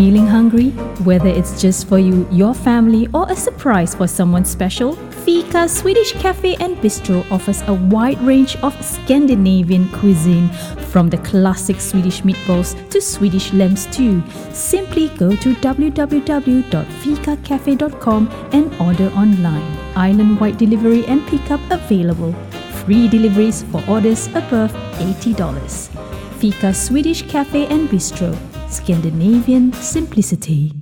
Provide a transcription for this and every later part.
Feeling hungry? Whether it's just for you, your family, or a surprise for someone special, Fika Swedish Cafe and Bistro offers a wide range of Scandinavian cuisine, from the classic Swedish meatballs to Swedish lamb stew. Simply go to www.fikacafe.com and order online. Island wide delivery and pickup available. Free deliveries for orders above $80. Fika Swedish Cafe and Bistro. Scandinavian simplicity.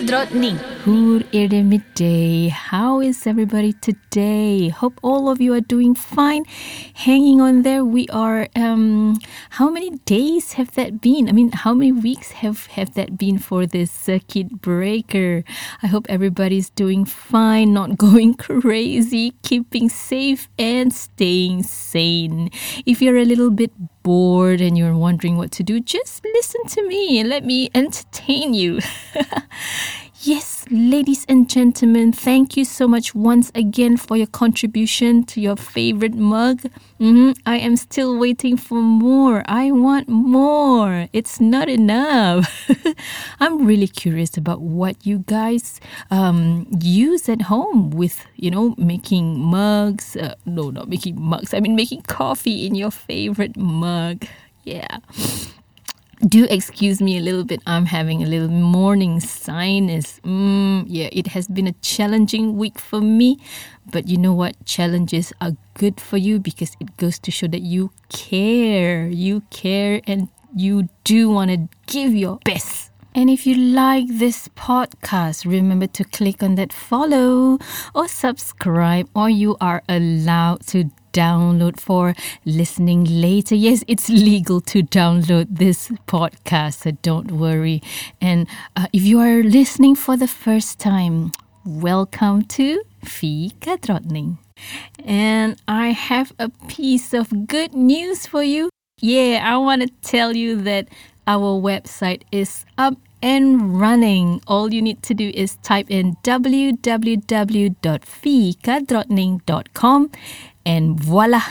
Fika det med dig? How is everybody today? Hope all of you are doing fine. Hanging on there. We are um how many days have that been? I mean, how many weeks have have that been for this circuit breaker? I hope everybody's doing fine, not going crazy, keeping safe and staying sane. If you're a little bit bored and you're wondering what to do, just listen to me and let me entertain you. Yes, ladies and gentlemen, thank you so much once again for your contribution to your favorite mug. Mhm, I am still waiting for more. I want more. It's not enough. I'm really curious about what you guys um, use at home with, you know, making mugs. Uh, no, not making mugs. I mean, making coffee in your favorite mug. Yeah do excuse me a little bit. I'm having a little morning sinus. Mm, yeah, it has been a challenging week for me. But you know what? Challenges are good for you because it goes to show that you care. You care and you do want to give your best. And if you like this podcast, remember to click on that follow or subscribe, or you are allowed to download for listening later. Yes, it's legal to download this podcast, so don't worry. And uh, if you are listening for the first time, welcome to Fika Drottning. And I have a piece of good news for you. Yeah, I want to tell you that our website is up and running. All you need to do is type in www.fikadrottning.com and voila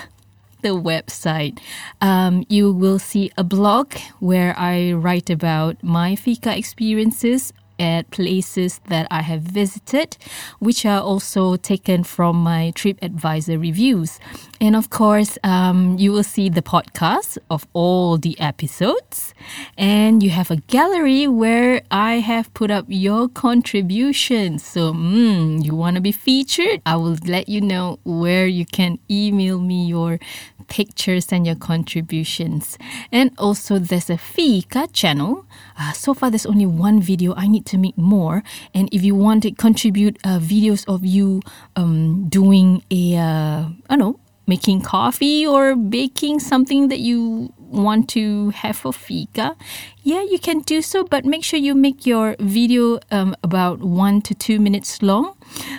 the website um, you will see a blog where i write about my fika experiences at places that I have visited, which are also taken from my TripAdvisor reviews. And of course, um, you will see the podcast of all the episodes. And you have a gallery where I have put up your contributions. So, mm, you want to be featured? I will let you know where you can email me your pictures and your contributions. And also, there's a Fika channel. Uh, so far, there's only one video. I need to make more. And if you want to contribute uh, videos of you um, doing a, uh, I don't know, making coffee or baking something that you want to have for fika, yeah, you can do so, but make sure you make your video um, about one to two minutes long.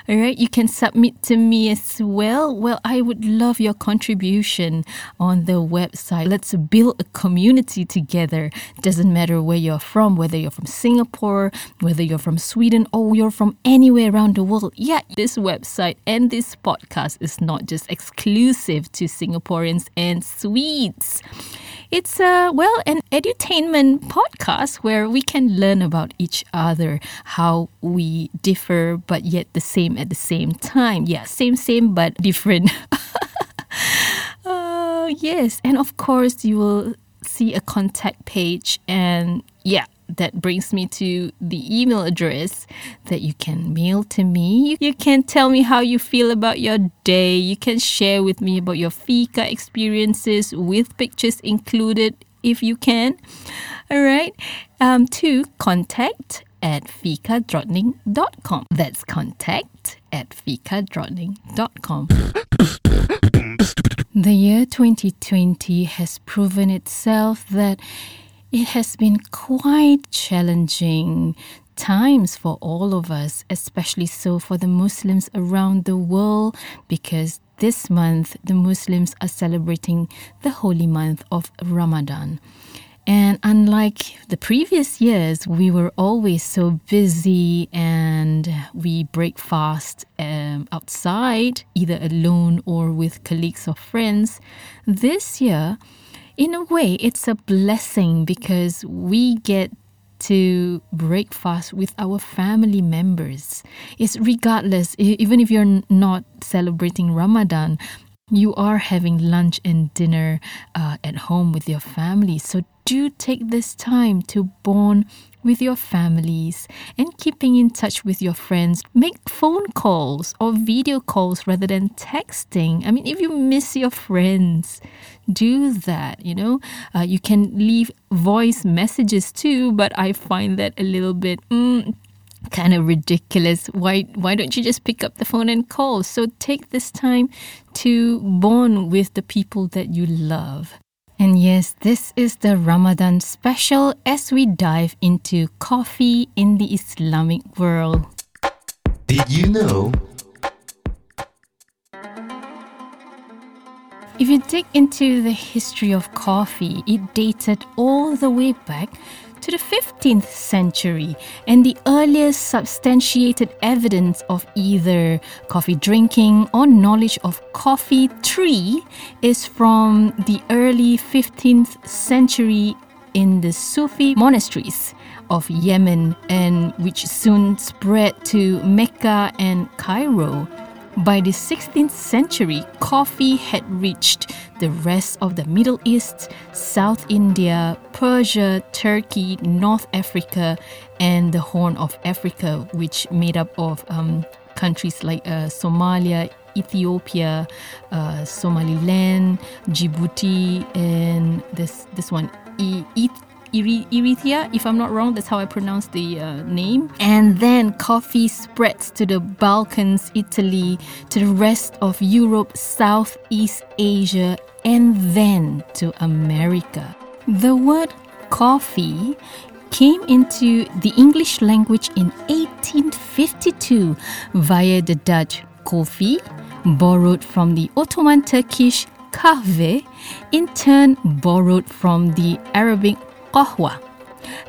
All right, you can submit to me as well. Well, I would love your contribution on the website. Let's build a community together. Doesn't matter where you're from, whether you're from Singapore, whether you're from Sweden, or you're from anywhere around the world. Yeah, this website and this podcast is not just exclusive to Singaporeans and Swedes. It's a well an edutainment podcast where we can learn about each other, how we differ but yet the same at the same time. Yeah, same same but different. uh, yes, and of course you will see a contact page and yeah that brings me to the email address that you can mail to me. You can tell me how you feel about your day. You can share with me about your Fika experiences with pictures included if you can. All right. Um, to contact at fikadrottning.com. That's contact at fikadrottning.com. The year 2020 has proven itself that It has been quite challenging times for all of us, especially so for the Muslims around the world, because this month the Muslims are celebrating the holy month of Ramadan. And unlike the previous years, we were always so busy and we break fast um, outside, either alone or with colleagues or friends. This year, in a way, it's a blessing because we get to break fast with our family members. It's regardless, even if you're not celebrating Ramadan, you are having lunch and dinner uh, at home with your family. So do take this time to bond with your families and keeping in touch with your friends. Make phone calls or video calls rather than texting. I mean, if you miss your friends, do that. You know, uh, you can leave voice messages too, but I find that a little bit. Mm, kind of ridiculous. Why why don't you just pick up the phone and call? So take this time to bond with the people that you love. And yes, this is the Ramadan special as we dive into coffee in the Islamic world. Did you know? If you dig into the history of coffee, it dated all the way back to the 15th century, and the earliest substantiated evidence of either coffee drinking or knowledge of coffee tree is from the early 15th century in the Sufi monasteries of Yemen and which soon spread to Mecca and Cairo. By the 16th century, coffee had reached the rest of the Middle East, South India, Persia, Turkey, North Africa, and the Horn of Africa, which made up of um, countries like uh, Somalia, Ethiopia, uh, Somaliland, Djibouti, and this this one, e- Eritrea, if I'm not wrong, that's how I pronounce the uh, name. And then coffee spreads to the Balkans, Italy, to the rest of Europe, Southeast Asia, and then to America. The word coffee came into the English language in 1852 via the Dutch koffie, borrowed from the Ottoman Turkish kahve, in turn borrowed from the Arabic qahwa.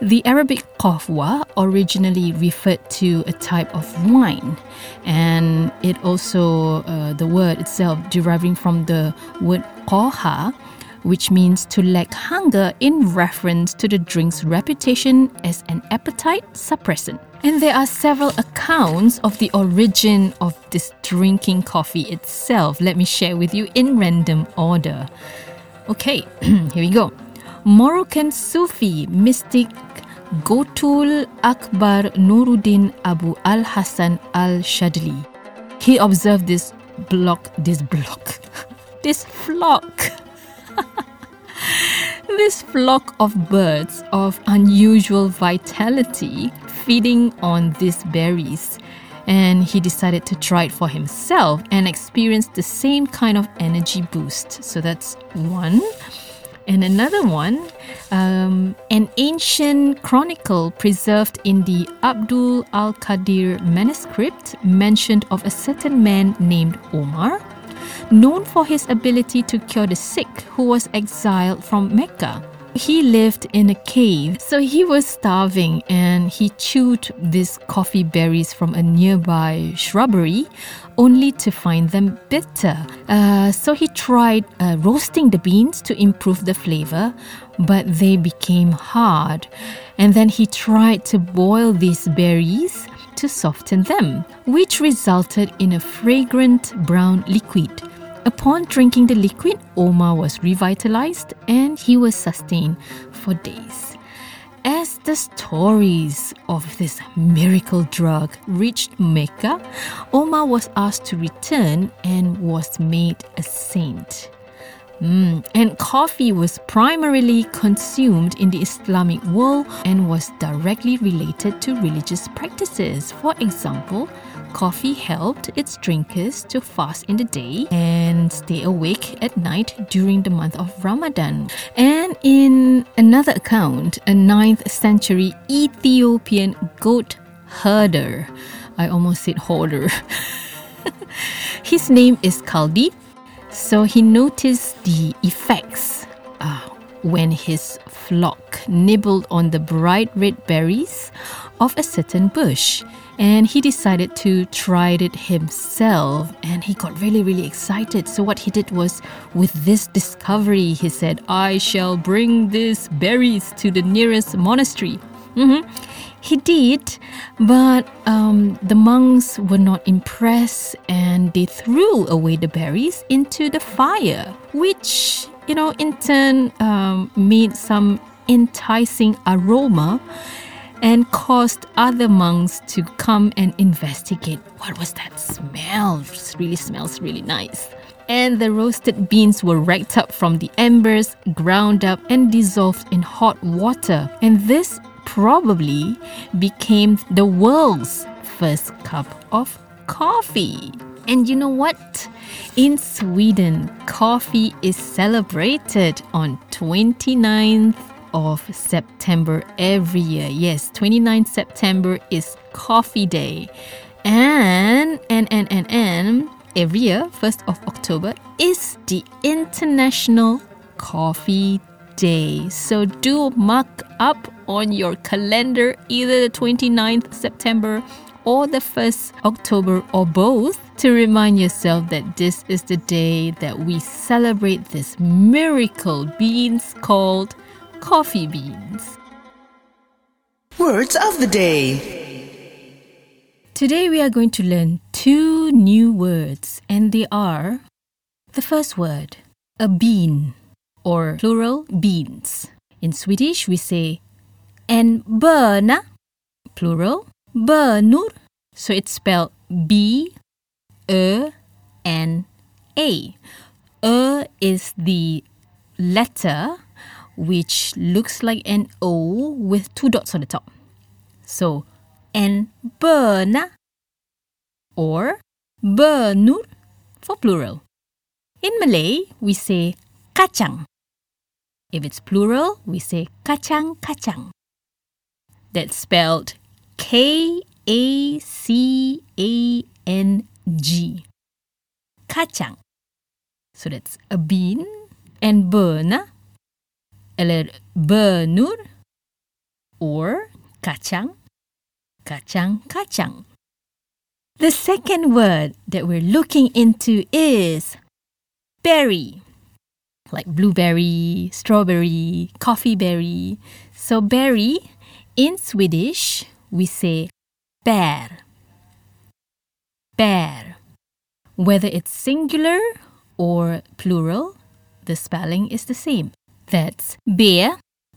The Arabic qahwa originally referred to a type of wine, and it also, uh, the word itself deriving from the word qaha, which means to lack hunger in reference to the drink's reputation as an appetite suppressant. And there are several accounts of the origin of this drinking coffee itself. Let me share with you in random order. Okay, here we go. Moroccan Sufi mystic Gotul Akbar Nuruddin Abu Al Hassan Al Shadli. He observed this block, this block, this flock, this flock of birds of unusual vitality feeding on these berries. And he decided to try it for himself and experience the same kind of energy boost. So that's one. And another one, um, an ancient chronicle preserved in the Abdul al Qadir manuscript mentioned of a certain man named Omar, known for his ability to cure the sick who was exiled from Mecca. He lived in a cave, so he was starving and he chewed these coffee berries from a nearby shrubbery only to find them bitter. Uh, so he tried uh, roasting the beans to improve the flavor, but they became hard. And then he tried to boil these berries to soften them, which resulted in a fragrant brown liquid. Upon drinking the liquid, Omar was revitalized and he was sustained for days. As the stories of this miracle drug reached Mecca, Omar was asked to return and was made a saint. Mm. And coffee was primarily consumed in the Islamic world and was directly related to religious practices. For example, coffee helped its drinkers to fast in the day and stay awake at night during the month of Ramadan. And in another account, a 9th century Ethiopian goat herder, I almost said hoarder. His name is Kaldi. So he noticed the effects uh, when his flock nibbled on the bright red berries of a certain bush. And he decided to try it himself. And he got really, really excited. So, what he did was, with this discovery, he said, I shall bring these berries to the nearest monastery. Mhm. He did, but um, the monks were not impressed and they threw away the berries into the fire, which, you know, in turn um, made some enticing aroma and caused other monks to come and investigate what was that smell? It really smells really nice. And the roasted beans were raked up from the embers, ground up, and dissolved in hot water. And this probably became the world's first cup of coffee. And you know what? In Sweden, coffee is celebrated on 29th of September every year. Yes, 29th September is coffee day. And and and and and every year, 1st of October is the International Coffee Day. So do mark up on your calendar either the 29th September or the 1st October or both to remind yourself that this is the day that we celebrate this miracle beans called coffee beans. Words of the day. Today we are going to learn two new words and they are the first word, a bean or plural beans. In Swedish we say en böna, plural bönor. So it's spelled B Ö N A. Ö is the letter which looks like an O with two dots on the top. So en böna or bönor for plural. In Malay, we say kacang. If it's plural, we say kacang kacang. That's spelled K A C A N G. Kacang. So that's a bean and böna, eller bönor, or kacang, kacang, kacang. The second word that we're looking into is berry, like blueberry, strawberry, coffee berry. So, berry in Swedish, we say bär. Bär. Whether it's singular or plural, the spelling is the same. That's B,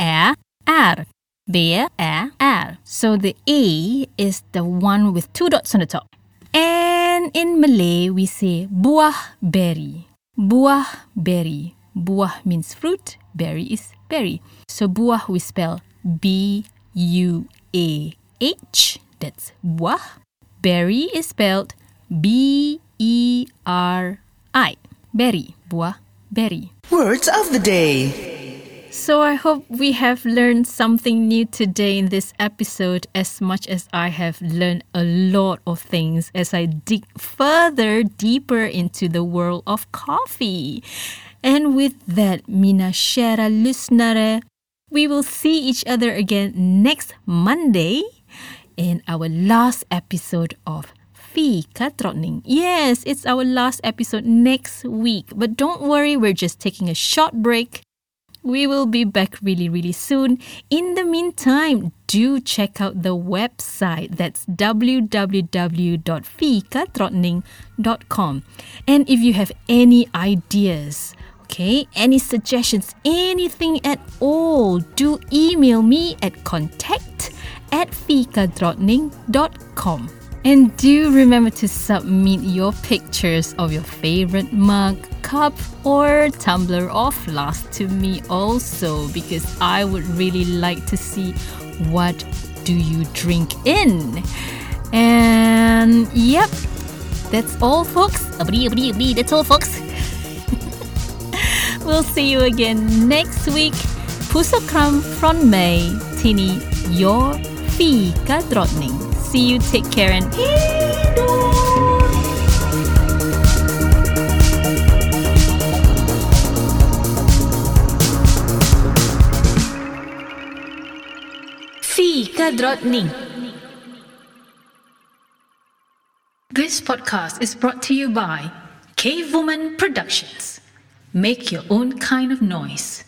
Ä, R. B, Ä, R. So the E is the one with two dots on the top. And in Malay, we say buah berry. Buah berry. Buah means fruit, berry is berry. So buah we spell B U A H. That's buah. Berry is spelled B E R I. Berry. Buah berry. Words of the day. So I hope we have learned something new today in this episode as much as I have learned a lot of things as I dig further deeper into the world of coffee. And with that, mina kära we will see each other again next Monday in our last episode of Fika Drottning. Yes, it's our last episode next week. But don't worry, we're just taking a short break we will be back really, really soon. In the meantime, do check out the website. That's www.fikadrottning.com. And if you have any ideas, okay, any suggestions, anything at all, do email me at contact at fikadrottning.com. And do remember to submit your pictures of your favorite mug, cup, or tumbler or flask to me also because I would really like to see what do you drink in. And yep, that's all, folks. That's all, folks. we'll see you again next week. Pusokram from May, Tini, your Fika Drottning. See you, take care, and This podcast is brought to you by Cave Woman Productions. Make your own kind of noise.